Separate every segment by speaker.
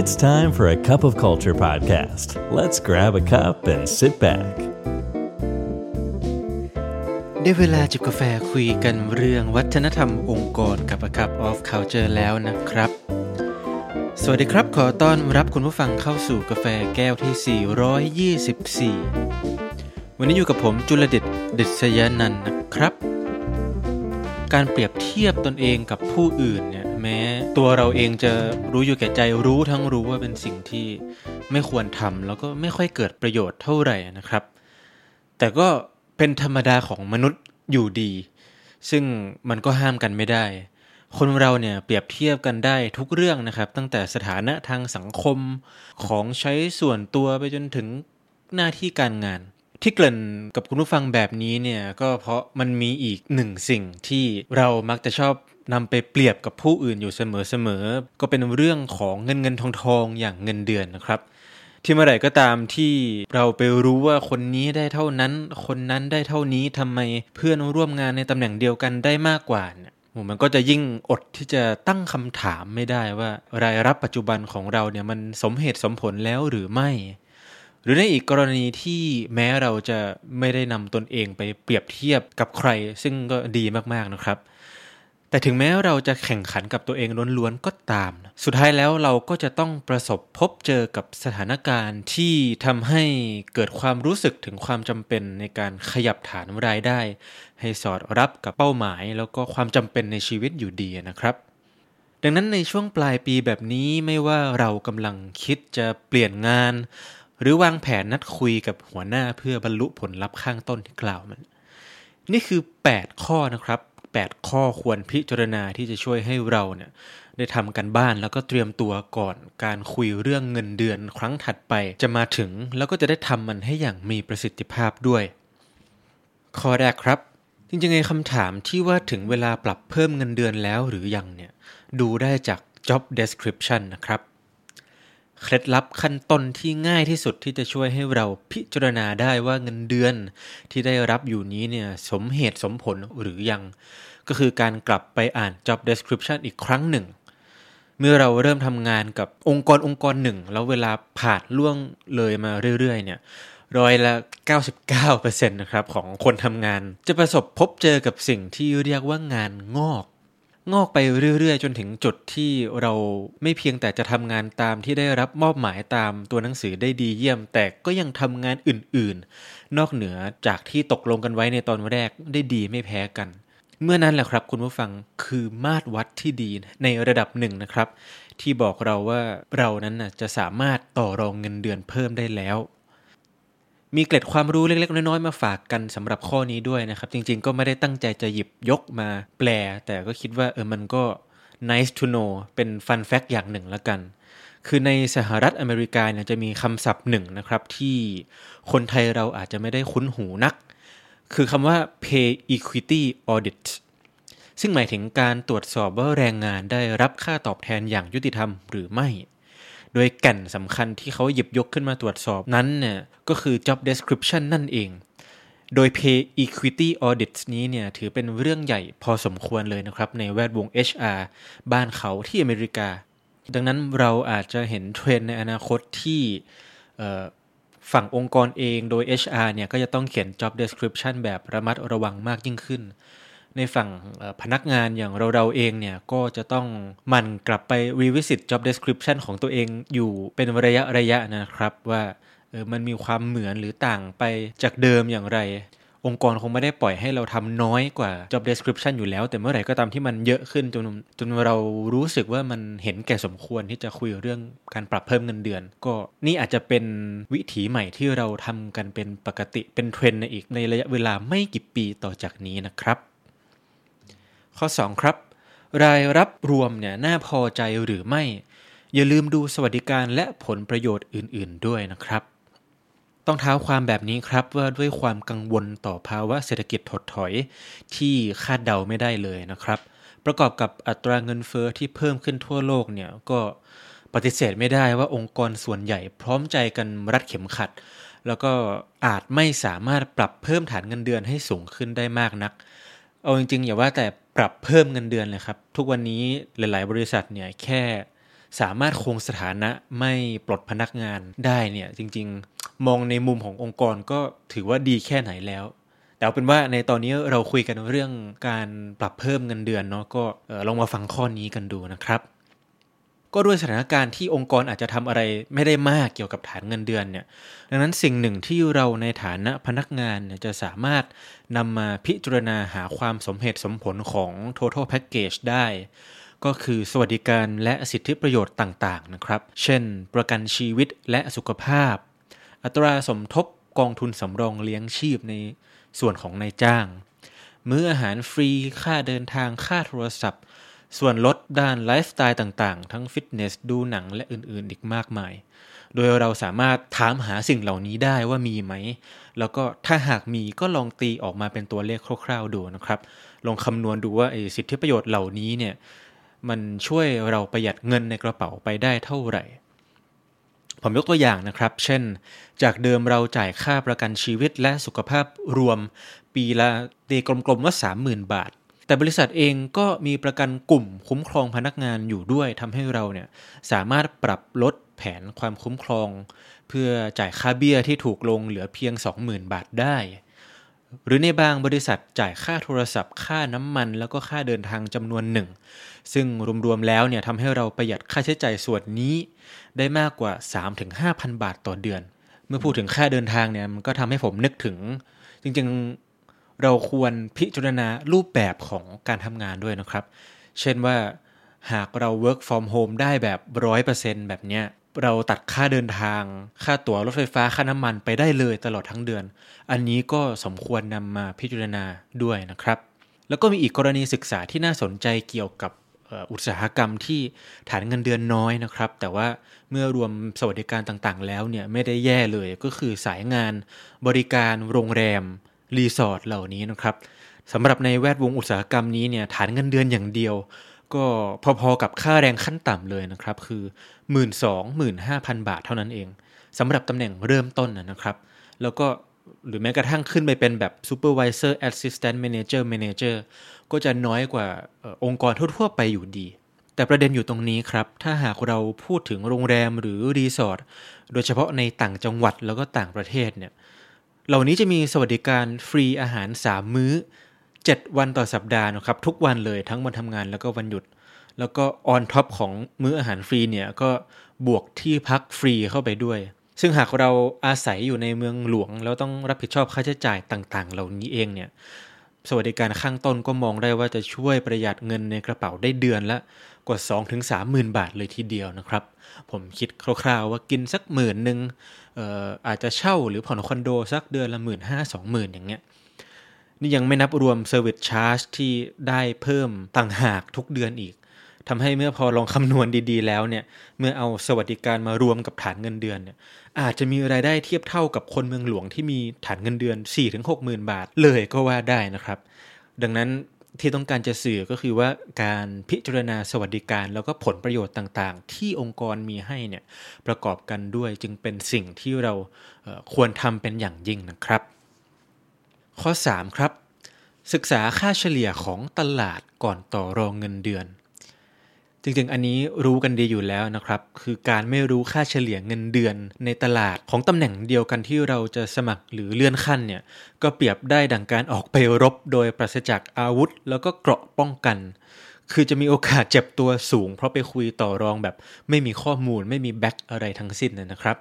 Speaker 1: It's time for a cup of culture podcast. Let's grab a cup and sit back.
Speaker 2: ได้เวลาจิบกาแฟคุยกันเรื่องวัฒนธรรมองค์กรกับ A Cup of Culture แล้วนะครับ สวัสดีครับ ขอต้อนรับคุณผู้ฟังเข้าสู่กาแฟแก้วที่ 424 วันนี้อยู่กับผมจุลเดชดิษยานันนะครับ การเปรียบเทียบตนเองกับผู้อื่นเนี่ย แม้ ตัวเราเองจะรู้อยู่แก่ใจรู้ทั้งรู้ว่าเป็นสิ่งที่ไม่ควรทำแล้วก็ไม่ค่อยเกิดประโยชน์เท่าไหร่นะครับ แต่ก็เป็นธรรมดาของมนุษย์อยู่ดี ซึ่งมันก็ห้ามกันไม่ได้ คนเราเนี่ยเปรียบเทียบกันได้ทุกเรื่องนะครับ ตั้งแต่สถานะทางสังคมของใช้ส่วนตัวไปจนถึงหน้าที่การงาน ที่เกริ่นกับคุณผู้ฟังแบบนี้เนี่ยก็เพราะมันมีอีกหนึ่งสิ่งที่เรามักจะชอบ นำไปเปรียบกับผู้อื่นอยู่เสมอๆ ก็เป็นเรื่องของเงินเงินทองทองอย่างเงินเดือนนะครับ ที่เมื่อไหร่ก็ตามที่เราไปรู้ว่าคนนี้ได้เท่านั้น คนนั้นได้เท่านี้ทำไมเพื่อนร่วมงานในตำแหน่งเดียวกันได้มากกว่าเนี่ยมันก็จะยิ่งอดที่จะตั้งคำถามไม่ได้ว่ารายรับปัจจุบันของเราเนี่ยมันสมเหตุสมผลแล้วหรือไม่ หรือในอีกกรณีที่แม้เราจะไม่ได้นำตนเองไปเปรียบเทียบกับใคร ซึ่งก็ดีมากๆนะครับ แต่ถึงแม้เราจะแข่งขันกับตัวเองล้วนๆก็ตามสุดท้ายแล้วเราก็จะต้องประสบพบเจอกับสถานการณ์ที่ทำให้เกิดความรู้สึกถึงความจำเป็นในการขยับฐานรายได้ ให้สอดรับกับเป้าหมาย แล้วก็ความจำเป็นในชีวิตอยู่ดีนะครับ ดังนั้นในช่วงปลายปีแบบนี้ไม่ว่าเรากำลังคิดจะเปลี่ยนงาน หรือวางแผนนัดคุยกับหัวหน้าเพื่อบรรลุผลลัพธ์ข้างต้นที่กล่าวมัน นี่คือ 8 ข้อนะครับ 8 ข้อควรพิจารณาที่จะช่วยให้เราเนี่ยได้ทำกันบ้านแล้วก็เตรียมตัวก่อนการคุยเรื่องเงินเดือนครั้งถัดไปจะมาถึงแล้วก็จะได้ทำมันให้อย่างมีประสิทธิภาพด้วย ข้อแรกครับ จริงๆไอ้คำถามที่ว่าถึงเวลาปรับเพิ่มเงินเดือนแล้วหรือยังเนี่ยดูได้จาก job description นะครับเคล็ดลับขั้นต้นที่ง่ายที่สุดที่จะช่วยให้เราพิจารณาได้ว่าเงินเดือนที่ได้รับอยู่นี้เนี่ยสมเหตุสมผลหรือยัง ก็คือการกลับไปอ่าน job description อีกครั้งหนึ่ง เมื่อเราเริ่มทำงานกับองค์กรองค์กรหนึ่ง แล้วเวลาผ่านล่วงเลยมาเรื่อยๆเนี่ยร้อยละ 99%นะครับของคนทำงาน จะประสบพบเจอกับสิ่งที่เรียกว่างานงอก งอกไปเรื่อยๆ จนถึงจุดที่เราไม่เพียงแต่จะทำงานตามที่ได้รับมอบหมายตามตัวหนังสือได้ดีเยี่ยม แต่ก็ยังทำงานอื่นๆ นอกเหนือจากที่ตกลงกันไว้ในตอนแรกได้ดีไม่แพ้กัน เมื่อนั้นแหละครับคุณผู้ฟังคือมาตรวัดที่ดีในระดับหนึ่งนะครับ ที่บอกเราว่าเรานั้นน่ะจะสามารถต่อรองเงินเดือนเพิ่มได้แล้ว มีเกร็ดความรู้เล็ก ๆ น้อยๆมาฝากกันสำหรับข้อนี้ด้วยนะครับ จริง ๆ ก็ไม่ได้ตั้งใจจะหยิบยกมาแปล แต่ก็คิดว่าเออมันก็ nice to know เป็น fun fact อย่างหนึ่งละกัน คือในสหรัฐอเมริกาเนี่ยจะมีคำศัพท์หนึ่งนะครับที่คนไทยเราอาจจะไม่ได้คุ้นหูนัก คือคำว่า pay equity audit ซึ่งหมายถึงการตรวจสอบว่าแรงงานได้รับค่าตอบแทนอย่างยุติธรรมหรือไม่ โดยแก่นสำคัญที่เขาหยิบยกขึ้นมาตรวจสอบนั้นเนี่ยก็คือ job description นั่นเอง โดย pay equity audits นี้เนี่ยถือเป็นเรื่องใหญ่พอสมควรเลยนะครับ ในแวดวง HR บ้านเขาที่อเมริกา ดังนั้นเราอาจจะเห็นเทรนในอนาคตที่ ฝั่งองค์กรเองโดย HR เนี่ยก็จะต้องเขียน job description แบบระมัดระวังมากยิ่งขึ้น ในฝั่งพนักงานอย่างเราเราเองเนี่ยก็จะต้องหมันกลับไป revisit job description ของตัวเองอยู่เป็นระยะระยะนะครับว่าออมันมีความเหมือนหรือต่างไปจากเดิมอย่างไร องค์กรคงไม่ได้ปล่อยให้เราทำน้อยกว่า job description อยู่แล้ว แต่เมื่อไหร่ก็ตามที่มันเยอะขึ้นจนจนเรารู้สึกว่ามันเห็นแก่สมควรที่จะคุยเรื่องการปรับเพิ่มเงินเดือน ก็นี่อาจจะเป็นวิถีใหม่ที่เราทำกันเป็นปกติเป็นเทรนด์ในอีกในระยะเวลาไม่กี่ปีต่อจากนี้นะครับ ข้อ 2 ครับ รายรับรวมเนี่ยน่าพอใจหรือไม่ อย่าลืมดูสวัสดิการและผลประโยชน์อื่น ๆ ด้วยนะครับ ต้องเท้าความแบบนี้ครับว่าด้วยความกังวลต่อภาวะเศรษฐกิจถดถอยที่คาดเดาไม่ได้เลยนะครับ ประกอบกับอัตราเงินเฟอ้อที่เพิ่มขึ้นทั่วโลกเนี่ยก็ปฏิเสธไม่ได้ว่าองค์กรส่วนใหญ่พร้อมใจกันรัดเข็มขัด แล้วก็อาจไม่สามารถปรับเพิ่มฐานเงินเดือนให้สูงขึ้นได้มากนัก เอาจริงๆอย่าว่าแต่ปรับเพิ่มเงินเดือนเลยครับ ทุกวันนี้หลาย ๆ บริษัทเนี่ยแค่สามารถคงสถานะไม่ปลดพนักงานได้เนี่ยจริงๆ มองในมุมขององค์กรก็ถือว่าดีแค่ไหนแล้ว แต่เอาเป็นว่าในตอนนี้เราคุยกันเรื่องการปรับเพิ่มเงินเดือนเนาะก็ลองมาฟังข้อนี้กันดูนะครับ ก็ด้วยสถานการณ์ที่องค์กรอาจจะทำอะไรไม่ได้มากเกี่ยวกับฐานเงินเดือนเนี่ยดังนั้นสิ่งหนึ่งที่เราในฐานะพนักงานนจะสามารถนำมาพิจารณาหาความสมเหตุสมผลของ total package ได้ก็คือสวัสดิการและสิทธิประโยชน์ต่าง ๆ นะครับ เช่น ประกันชีวิตและสุขภาพ อัตราสมทบกองทุนสำรองเลี้ยงชีพในส่วนของนายจ้าง มื้ออาหารฟรีค่าเดินทางค่าโทรศัพท์ ส่วนลดด้านไลฟ์สไตล์ต่างๆ ทั้งฟิตเนสดูหนังและอื่นๆ อีกมากมาย โดยเราสามารถถามหาสิ่งเหล่านี้ได้ว่ามีไหม แล้วก็ถ้าหากมีก็ลองตีออกมาเป็นตัวเลขคร่าวๆดูนะครับ ลองคำนวณดูว่าสิทธิประโยชน์เหล่านี้เนี่ยมันช่วยเราประหยัดเงินในกระเป๋าไปได้เท่าไหร่ ผมยกตัวอย่างนะครับ เช่น จากเดิมเราจ่ายค่าประกันชีวิตและสุขภาพรวม ปีละตีกลมๆว่า 30,000 บาท แต่บริษัทเองก็มีประกันกลุ่มคุ้มครองพนักงานอยู่ด้วยทำให้เราเนี่ยสามารถปรับลดแผนความคุ้มครอง เพื่อจ่ายค่าเบี้ยที่ถูกลงเหลือเพียง 20,000 บาทได้ หรือในบางบริษัทจ่ายค่าโทรศัพท์ ค่าน้ำมัน แล้วก็ค่าเดินทางจำนวนหนึ่ง ซึ่งรวมๆแล้วเนี่ยทำให้เราประหยัดค่าใช้จ่ายส่วนนี้ ได้มากกว่า 3-5,000 บาทต่อเดือน เมื่อพูดถึงค่าเดินทางเนี่ยมันก็ทำให้ผมนึกถึง จริงๆเราควรพิจารณารูปแบบของการทำงานด้วยนะครับ เช่นว่าหากเรา work from home ได้แบบร้อยเปอร์เซ็นแบบเนี้ย เราตัดค่าเดินทาง ค่าตั๋วรถไฟฟ้าค่าน้ำมันไปได้เลยตลอดทั้งเดือน อันนี้ก็สมควรนำมาพิจารณาด้วยนะครับ แล้วก็มีอีกกรณีศึกษาที่น่าสนใจเกี่ยวกับอุตสาหกรรมที่ฐานเงินเดือนน้อยนะครับ แต่ว่าเมื่อรวมสวัสดิการต่างๆ แล้วเนี่ยไม่ได้แย่เลยก็คือสายงานบริการโรงแรมรีสอร์ทเหล่านี้นะครับสำหรับในแวดวงอุตสาหกรรมนี้เนี่ยฐานเงินเดือนอย่างเดียว ก็พอๆกับค่าแรงขั้นต่ำเลยนะครับ คือ 1 2 5 0 0 0 บาทเท่านั้นเองสำหรับตำแหน่งเริ่มต้นนะครับ แล้วก็หรือแม้กระทั่งขึ้นไปเป็นแบบ supervisor assistant manager manager ก็จะน้อยกว่าองค์กรทั่วๆไปอยู่ดี แต่ประเด็นอยู่ตรงนี้ครับ ถ้าหากเราพูดถึงโรงแรมหรือรีสอร์ทโดยเฉพาะในต่างจังหวัดแล้วก็ต่างประเทศเนี่ยเหล่านี้จะมีสวัสดิการฟรีอาหาร 3 มื้อ 7 วันต่อสัปดาห์นะครับ ทุกวันเลยทั้งวันทำงานแล้วก็วันหยุด แล้วก็ on top ของมื้ออาหารฟรีเนี่ยก็บวกที่พักฟรีเข้าไปด้วย ซึ่งหากเราอาศัยอยู่ในเมืองหลวง แล้วต้องรับผิดชอบค่าใช้จ่ายต่างๆ เหล่านี้เองเนี่ยสวัสดิการข้างต้นก็มองได้ว่าจะช่วยประหยัดเงินในกระเป๋าได้เดือนละกว่า 2-3หมื่นบาทเลยทีเดียวนะครับ ผมคิดคร่าวๆว่ากินสักหมื่นหนึ่งอออาจจะเช่าหรือผ่อนคอนโดสักเดือนละหมื่นห้าสองหมื่นอย่างเงี้ย นี่ยังไม่นับรวมเซอร์วิสชาร์จที่ได้เพิ่มต่างหากทุกเดือนอีกทำให้เมื่อพอลองคำนวณดีๆ แล้วเนี่ย เมื่อเอาสวัสดิการมารวมกับฐานเงินเดือนเนี่ย อาจจะมีรายได้เทียบเท่ากับคนเมืองหลวงที่มีฐานเงินเดือน 4-6หมื่นบาทเลยก็ว่าได้นะครับ ดังนั้นที่ต้องการจะสื่อก็คือว่าการพิจารณาสวัสดิการแล้วก็ผลประโยชน์ต่างๆ ที่องค์กรมีให้เนี่ยประกอบกันด้วยจึงเป็นสิ่งที่เราควรทำเป็นอย่างยิ่งนะครับ ข้อ 3 ครับ ศึกษาค่าเฉลี่ยของตลาดก่อนต่อรองเงินเดือน จริงๆ อันนี้รู้กันดีอยู่แล้วนะครับ คือการไม่รู้ค่าเฉลี่ยเงินเดือนในตลาดของตำแหน่งเดียวกันที่เราจะสมัครหรือเลื่อนขั้นเนี่ย ก็เปรียบได้ดังการออกไปรบโดยปราศจากอาวุธ แล้วก็เกราะป้องกันคือจะมีโอกาสเจ็บตัวสูง เพราะไปคุยต่อรองแบบไม่มีข้อมูลไม่มีแบ็กอะไรทั้งสิ้นนะครับ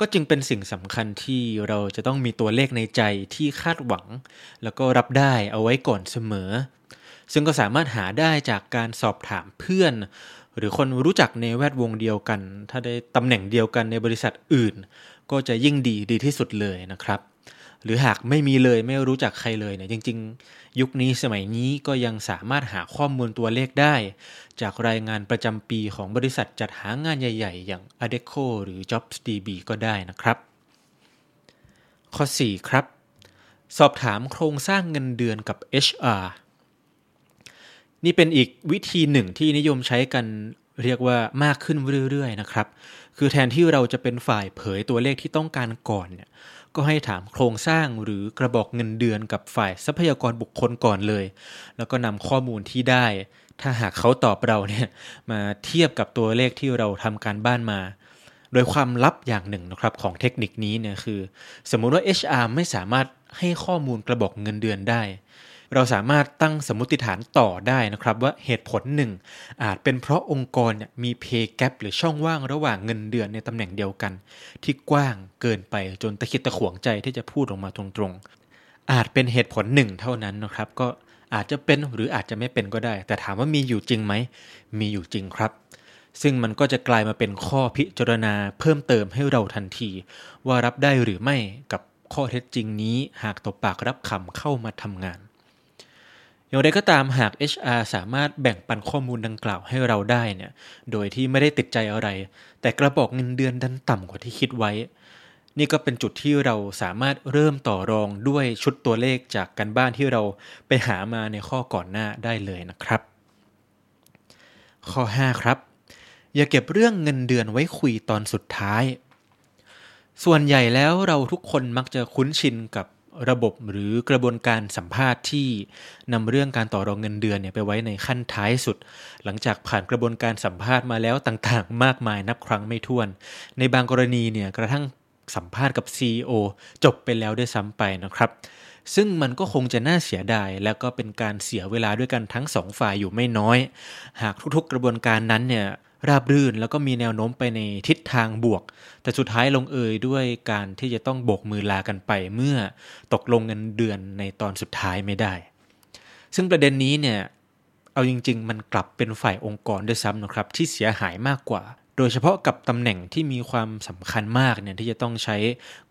Speaker 2: ก็จึงเป็นสิ่งสำคัญที่เราจะต้องมีตัวเลขในใจที่คาดหวัง แล้วก็รับได้เอาไว้ก่อนเสมอ ซึ่งก็สามารถหาได้จากการสอบถามเพื่อน หรือคนรู้จักในแวดวงเดียวกัน ถ้าได้ตำแหน่งเดียวกันในบริษัทอื่น ก็จะยิ่งดีดีที่สุดเลยนะครับ หรือหากไม่มีเลยไม่รู้จักใครเลยเนี่ยจริง ๆ ยุคนี้สมัยนี้ก็ยังสามารถหาข้อมูลตัวเลขได้ จากรายงานประจำปีของบริษัทจัดหางานใหญ่ ๆ อย่าง Adecco หรือ JobsDB ก็ได้นะครับ ข้อ 4 ครับ สอบถามโครงสร้างเงินเดือนกับ HR นี่เป็นอีกวิธีหนึ่งที่นิยมใช้กันเรียกว่ามากขึ้นเรื่อยๆนะครับ คือแทนที่เราจะเป็นฝ่ายเผยตัวเลขที่ต้องการก่อนเนี่ย ก็ให้ถามโครงสร้างหรือกระบอกเงินเดือนกับฝ่ายทรัพยากรบุคคลก่อนเลย แล้วก็นำข้อมูลที่ได้ ถ้าหากเขาตอบเราเนี่ยมาเทียบกับตัวเลขที่เราทำการบ้านมา โดยความลับอย่างหนึ่งนะครับของเทคนิคนี้เนี่ยคือ สมมุติว่า HR ไม่สามารถให้ข้อมูลกระบอกเงินเดือนได้ เราสามารถตั้งสมมติฐานต่อได้นะครับว่าเหตุผลหนึ่งอาจเป็นเพราะองค์กรเนี่ยมี pay gap หรือช่องว่างระหว่างเงินเดือนในตำแหน่งเดียวกัน ที่กว้างเกินไปจนตะคิดตะขวงใจที่จะพูดออกมาตรงๆ อาจเป็นเหตุผลหนึ่งเท่านั้นนะครับก็อาจจะเป็นหรืออาจจะไม่เป็นก็ได้ แต่ถามว่ามีอยู่จริงไหม มีอยู่จริงครับ ซึ่งมันก็จะกลายมาเป็นข้อพิจารณาเพิ่มเติมให้เราทันที ว่ารับได้หรือไม่กับข้อเท็จจริงนี้หากตบปากรับคำเข้ามาทำงาน อย่างไรก็ตามหาก HR สามารถแบ่งปันข้อมูลดังกล่าวให้เราได้เนี่ย โดยที่ไม่ได้ติดใจอะไร แต่กระบอกเงินเดือนดันต่ำกว่าที่คิดไว้ นี่ก็เป็นจุดที่เราสามารถเริ่มต่อรองด้วยชุดตัวเลขจากกันบ้านที่เราไปหามาในข้อก่อนหน้าได้เลยนะครับ ข้อ 5 ครับ อย่าเก็บเรื่องเงินเดือนไว้คุยตอนสุดท้าย ส่วนใหญ่แล้วเราทุกคนมักจะคุ้นชินกับ ระบบหรือกระบวนการสัมภาษณ์ที่นำเรื่องการต่อรองเงินเดือนเนี่ยไปไว้ในขั้นท้ายสุด หลังจากผ่านกระบวนการสัมภาษณ์มาแล้วต่างๆ มากมายนับครั้งไม่ถ้วน ในบางกรณีเนี่ยกระทั่งสัมภาษณ์กับ CEO จบไปแล้วด้วยซ้ำไปนะครับซึ่งมันก็คงจะน่าเสียดาย แล้วก็เป็นการเสียเวลาด้วยกันทั้งสองฝ่ายอยู่ไม่น้อย หากทุกๆกระบวนการนั้นเนี่ย ราบรื่น แล้วก็มีแนวโน้มไปในทิศทางบวก แต่สุดท้ายลงเอยด้วยการที่จะต้องโบกมือลากันไปเมื่อตกลงเงินเดือนในตอนสุดท้ายไม่ได้ ซึ่งประเด็นนี้เนี่ยเอาจริง ๆ มันกลับเป็นฝ่ายองค์กรด้วยซ้ำนะครับ ที่เสียหายมากกว่า โดยเฉพาะกับตำแหน่งที่มีความสำคัญมากเนี่ยที่จะต้องใช้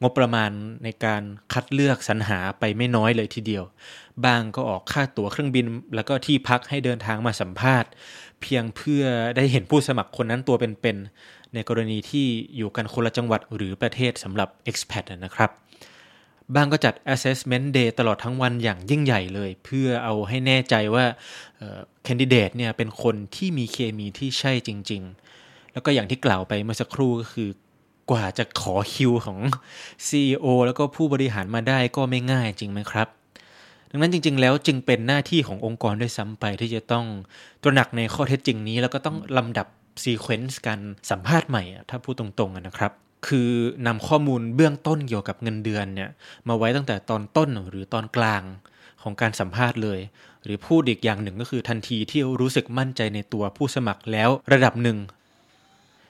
Speaker 2: งบประมาณในการคัดเลือกสรรหาไปไม่น้อยเลยทีเดียว บางก็ออกค่าตั๋วเครื่องบิน แล้วก็ที่พักให้เดินทางมาสัมภาษณ์ เพียงเพื่อได้เห็นผู้สมัครคนนั้นตัวเป็นๆในกรณีที่อยู่กันคนละจังหวัดหรือประเทศสำหรับ expat นะครับบางก็จัด assessment day ตลอดทั้งวันอย่างยิ่งใหญ่เลย เพื่อเอาให้แน่ใจว่า candidate เนี่ยเป็นคนที่มีเคมีที่ใช่จริง ๆ แล้วก็อย่างที่กล่าวไปเมื่อสักครู่ก็คือกว่าจะขอคิวของ CEO แล้วก็ผู้บริหารมาได้ก็ไม่ง่ายจริงไหมครับ ดังนั้นจริง ๆ แล้วจึงเป็นหน้าที่ขององค์กรด้วยซ้ำไปที่จะต้องตระหนักในข้อเท็จจริงนี้ แล้วก็ต้องลำดับ sequence การสัมภาษณ์ใหม่ ถ้าพูดตรงๆนะครับ คือนำข้อมูลเบื้องต้นเกี่ยวกับเงินเดือนเนี่ยมาไว้ตั้งแต่ตอนต้นหรือตอนกลางของการสัมภาษณ์เลย หรือพูดอีกอย่างหนึ่งก็คือทันทีที่รู้สึกมั่นใจในตัวผู้สมัครแล้วระดับหนึ่ง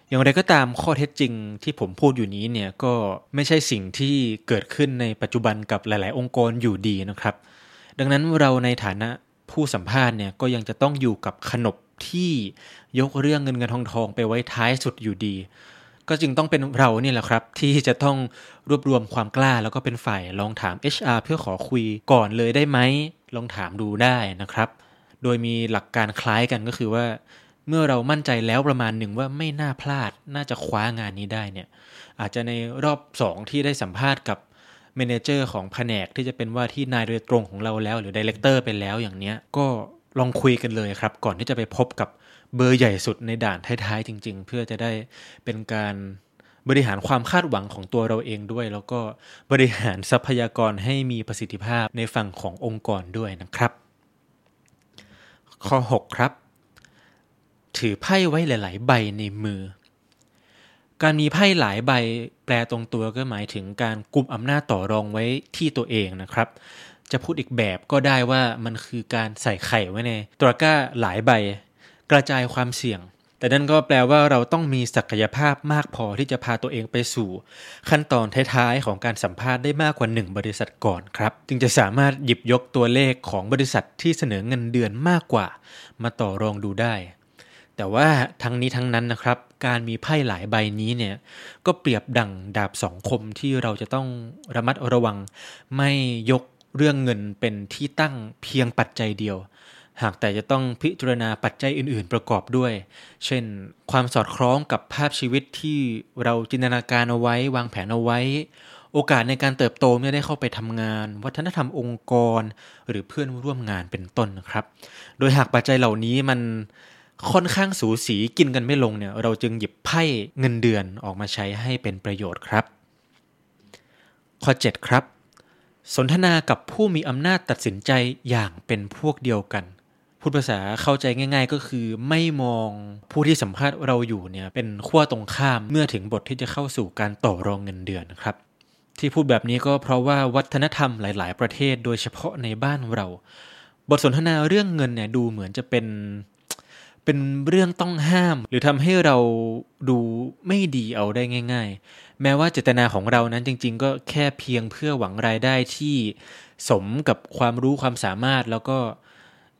Speaker 2: อย่างไรก็ตามข้อเท็จจริงที่ผมพูดอยู่นี้เนี่ยก็ไม่ใช่สิ่งที่เกิดขึ้นในปัจจุบันกับหลาย ๆ องค์กรอยู่ดีนะครับ ดังนั้นเราในฐานะผู้สัมภาษณ์เนี่ยก็ยังจะต้องอยู่กับขนบที่ยกเรื่องเงินเงินทองทองไปไว้ท้ายสุดอยู่ดี ก็จึงต้องเป็นเราเนี่ยแหละครับ ที่จะต้องรวบรวมความกล้าแล้วก็เป็นฝ่ายลองถาม HR เพื่อขอคุยก่อนเลยได้ไหมลองถามดูได้นะครับ โดยมีหลักการคล้ายกันก็คือว่า เมื่อเรามั่นใจแล้วประมาณหนึ่งว่าไม่น่าพลาดน่าจะคว้างานนี้ได้เนี่ยอาจจะในรอบ 2 ที่ได้สัมภาษณ์กับเมนเจอร์ของแผนกที่จะเป็นว่าที่นายโดยตรงของเราแล้ว หรือดีเลกเตอร์ไปแล้วอย่างเนี้ยก็ลองคุยกันเลยครับ ก่อนที่จะไปพบกับเบอร์ใหญ่สุดในด่านท้ายๆจริง ๆ เพื่อจะได้เป็นการบริหารความคาดหวังของตัวเราเองด้วย แล้วก็บริหารทรัพยากรให้มีประสิทธิภาพในฝั่งขององค์กรด้วยนะครับ ข้อ 6 ครับ ถือไพ่ไว้หลาย ๆ ใบในมือ การมีไพ่หลายใบแปลตรงตัวก็หมายถึงการกุมอำนาจต่อรองไว้ที่ตัวเองนะครับ จะพูดอีกแบบก็ได้ว่ามันคือการใส่ไข่ไว้ในตะก้าหลายใบ กระจายความเสี่ยง แต่นั่นก็แปลว่าเราต้องมีศักยภาพมากพอที่จะพาตัวเองไปสู่ ขั้นตอนท้ายๆของการสัมภาษณ์ได้มากกว่า1บริษัทก่อนครับ จึงจะสามารถหยิบยกตัวเลขของบริษัทที่เสนอเงินเดือนมากกว่า มาต่อรองดูได้ แต่ว่าทั้งนี้ทั้งนั้นนะครับ การมีไพ่หลายใบนี้เนี่ยก็เปรียบดั่งดาบสองคมที่เราจะต้องระมัดระวัง ไม่ยกเรื่องเงินเป็นที่ตั้งเพียงปัจจัยเดียว หากแต่จะต้องพิจารณาปัจจัยอื่น ๆ ประกอบด้วย เช่น ความสอดคล้องกับภาพชีวิตที่เราจินตนาการเอาไว้ วางแผนเอาไว้ โอกาสในการเติบโตเมื่อได้เข้าไปทำงาน วัฒนธรรมองค์กร หรือเพื่อนร่วมงานเป็นต้นนะครับ โดยหากปัจจัยเหล่านี้มัน ค่อนข้างสูสีกินกันไม่ลงเนี่ยเราจึงหยิบไพ่เงินเดือนออกมาใช้ให้เป็นประโยชน์ครับ ข้อ 7 ครับ สนทนากับผู้มีอำนาจตัดสินใจอย่างเป็นพวกเดียวกัน พูดภาษาเข้าใจง่าย ๆ ก็คือไม่มองผู้ที่สัมภาษณ์เราอยู่เนี่ยเป็นขั้วตรงข้ามเมื่อถึงบทที่จะเข้าสู่การต่อรองเงินเดือนครับที่พูดแบบนี้ก็เพราะว่าวัฒนธรรมหลาย ๆ ประเทศโดยเฉพาะในบ้านเรา บทสนทนาเรื่องเงินเนี่ยดูเหมือนจะเป็น เป็นเรื่องต้องห้าม หรือทำให้เราดูไม่ดีเอาได้ง่าย ๆ แม้ว่าเจตนาของเรานั้นจริง ๆ ก็แค่เพียงเพื่อหวังรายได้ที่สมกับความรู้ความสามารถแล้วก็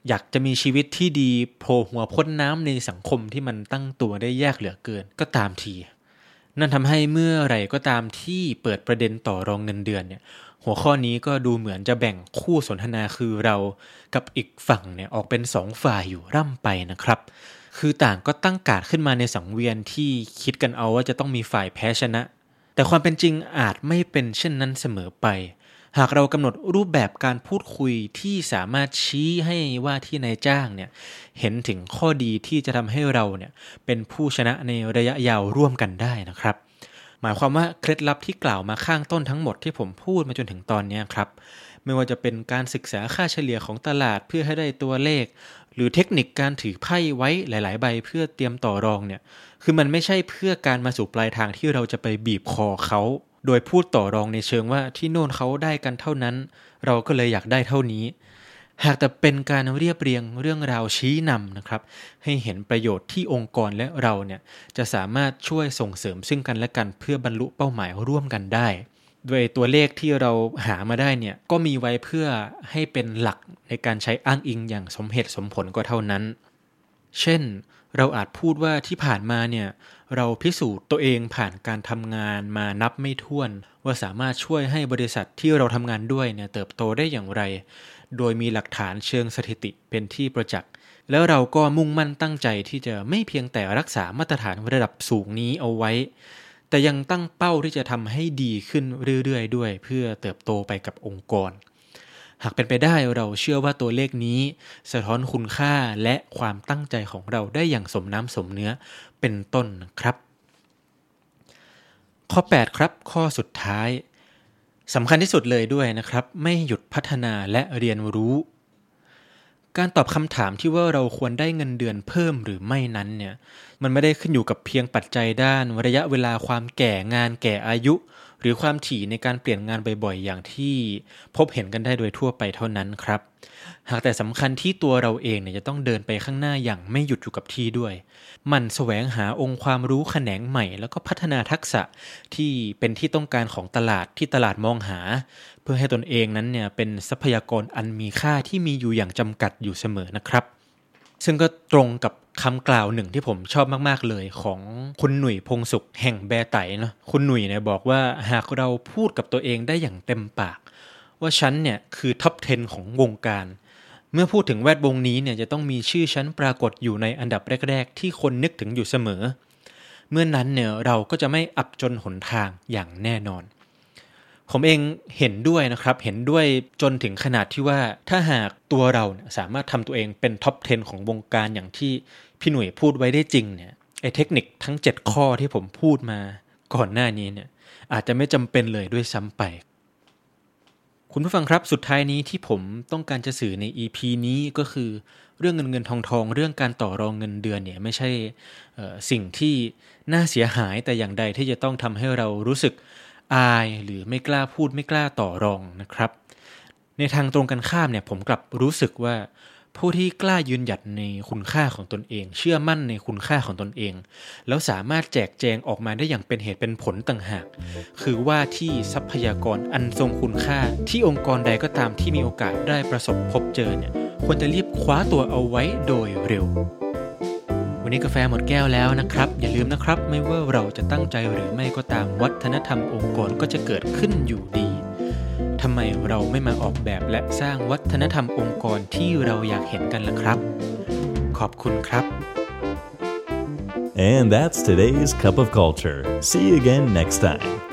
Speaker 2: อยากจะมีชีวิตที่ดีโผล่หัวพ้นน้ำในสังคมที่มันตั้งตัวได้ยากเหลือเกินก็ตามที นั่นทำให้เมื่อไหร่ก็ตามที่เปิดประเด็นต่อรองเงินเดือนเนี่ย หัวข้อนี้ก็ดูเหมือนจะแบ่งคู่สนทนาคือเรากับอีกฝั่งเนี่ยออกเป็นสองฝ่ายอยู่ร่ำไปนะครับ คือต่างก็ตั้งการขึ้นมาในสังเวียนที่คิดกันเอาว่าจะต้องมีฝ่ายแพ้ชนะ แต่ความเป็นจริงอาจไม่เป็นเช่นนั้นเสมอไป หากเรากำหนดรูปแบบการพูดคุยที่สามารถชี้ให้ว่าที่นายจ้างเนี่ยเห็นถึงข้อดีที่จะทำให้เราเนี่ยเป็นผู้ชนะในระยะยาวร่วมกันได้นะครับ หมายความว่าเคล็ดลับที่กล่าวมาข้างต้นทั้งหมดที่ผมพูดมาจนถึงตอนนี้ครับไม่ว่าจะเป็นการศึกษาค่าเฉลี่ยของตลาดเพื่อให้ได้ตัวเลข หรือเทคนิคการถือไพ่ไว้หลาย ๆ ใบเพื่อเตรียมต่อรองเนี่ยคือมันไม่ใช่เพื่อการมาสู่ปลายทางที่เราจะไปบีบคอเขา โดยพูดต่อรองในเชิงว่าที่โน่นเขาได้กันเท่านั้น เราก็เลยอยากได้เท่านี้ หากแต่เป็นการเรียบเรียงเรื่องราวชี้นำนะครับ ให้เห็นประโยชน์ที่องค์กรและเราเนี่ยจะสามารถช่วยส่งเสริมซึ่งกันและกันเพื่อบรรลุเป้าหมายร่วมกันได้โดยตัวเลขที่เราหามาได้เนี่ยก็มีไว้เพื่อให้เป็นหลักในการใช้อ้างอิงอย่างสมเหตุสมผลก็เท่านั้น เช่น เราอาจพูดว่าที่ผ่านมาเนี่ยเราพิสูจน์ตัวเองผ่านการทำงานมานับไม่ถ้วน ว่าสามารถช่วยให้บริษัทที่เราทำงานด้วยเนี่ยเติบโตได้อย่างไร โดยมีหลักฐานเชิงสถิติเป็นที่ประจักษ์ แล้วเราก็มุ่งมั่นตั้งใจที่จะไม่เพียงแต่รักษามาตรฐานระดับสูงนี้เอาไว้ แต่ยังตั้งเป้าที่จะทำให้ดีขึ้นเรื่อยๆ ด้วย เพื่อเติบโตไปกับองค์กร หากเป็นไปได้เราเชื่อว่าตัวเลขนี้ สะท้อนคุณค่าและความตั้งใจของเราได้อย่างสมน้ำสมเนื้อเป็นต้นครับ ข้อ 8 ครับ ข้อสุดท้าย สำคัญที่สุดเลยด้วยนะครับ ไม่หยุดพัฒนาและเรียนรู้ การตอบคำถามที่ว่าเราควรได้เงินเดือนเพิ่มหรือไม่นั้นเนี่ยมันไม่ได้ขึ้นอยู่กับเพียงปัจจัยด้านระยะเวลาความแก่งานแก่อายุ หรือความถี่ในการเปลี่ยนงานบ่อยๆ อย่างที่พบเห็นกันได้โดยทั่วไปเท่านั้นครับ หากแต่สำคัญที่ตัวเราเองเนี่ยจะต้องเดินไปข้างหน้าอย่างไม่หยุดอยู่กับที่ด้วย มันแสวงหาองค์ความรู้แขนงใหม่ แล้วก็พัฒนาทักษะที่เป็นที่ต้องการของตลาดที่ตลาดมองหา เพื่อให้ตนเองนั้นเนี่ยเป็นทรัพยากรอันมีค่าที่มีอยู่อย่างจำกัดอยู่เสมอนะครับ ซึ่งก็ตรงกับคำกล่าวหนึ่งที่ผมชอบมากๆเลยของคุณหนุ่ยพงสุขแห่งแบไตเนาะคุณหนุ่ยเนี่ยบอกว่าหากเราพูดกับตัวเองได้อย่างเต็มปาก ว่าฉันเนี่ยคือท็อป 10 ของวงการ เมื่อพูดถึงแวดวงนี้เนี่ยจะต้องมีชื่อฉันปรากฏอยู่ในอันดับแรก ๆ ที่คนนึกถึงอยู่เสมอ เมื่อนนั้นเนี่ยเราก็จะไม่อับจนหนทางอย่างแน่นอน ผมเองเห็นด้วยนะครับ เห็นด้วยจนถึงขนาดที่ว่าถ้าหากตัวเราสามารถทำตัวเองเป็นท็อป 10 ของวงการอย่างที่พี่หนุ่ยพูดไว้ได้จริงเนี่ยไอเทคนิคทั้ง 7 ข้อที่ผมพูดมาก่อนหน้านี้เนี่ยอาจจะไม่จำเป็นเลยด้วยซ้ำไป คุณผู้ฟังครับสุดท้ายนี้ที่ผมต้องการจะสื่อใน EP นี้ก็คือเรื่องเงินเงินทองทอง เรื่องการต่อรองเงินเดือนเนี่ยไม่ใช่สิ่งที่น่าเสียหายแต่อย่างใดที่จะต้องทำให้เรารู้สึกอายหรือไม่กล้าพูดไม่กล้าต่อรองนะครับ ในทางตรงกันข้ามเนี่ยผมกลับรู้สึกว่า ผู้ที่กล้ายืนหยัดในคุณค่าของตนเอง เชื่อมั่นในคุณค่าของตนเอง แล้วสามารถแจกแจงออกมาได้อย่างเป็นเหตุเป็นผลต่างหาก คือว่าที่ทรัพยากรอันทรงคุณค่า ที่องค์กรใดก็ตามที่มีโอกาสได้ประสบพบเจอเนี่ยควรจะรีบคว้าตัวเอาไว้โดยเร็ว วันนี้กาแฟหมดแก้วแล้วนะครับ อย่าลืมนะครับ ไม่ว่าเราจะตั้งใจหรือไม่ก็ตามวัฒนธรรมองค์กรก็จะเกิดขึ้นอยู่ดี ทำไมเราไม่มาออกแบบและสร้างวัฒนธรรมองค์กรที่เราอยากเห็นกันล่ะครับ ขอบคุณครับ
Speaker 1: And that's today's cup of culture. See you again next time.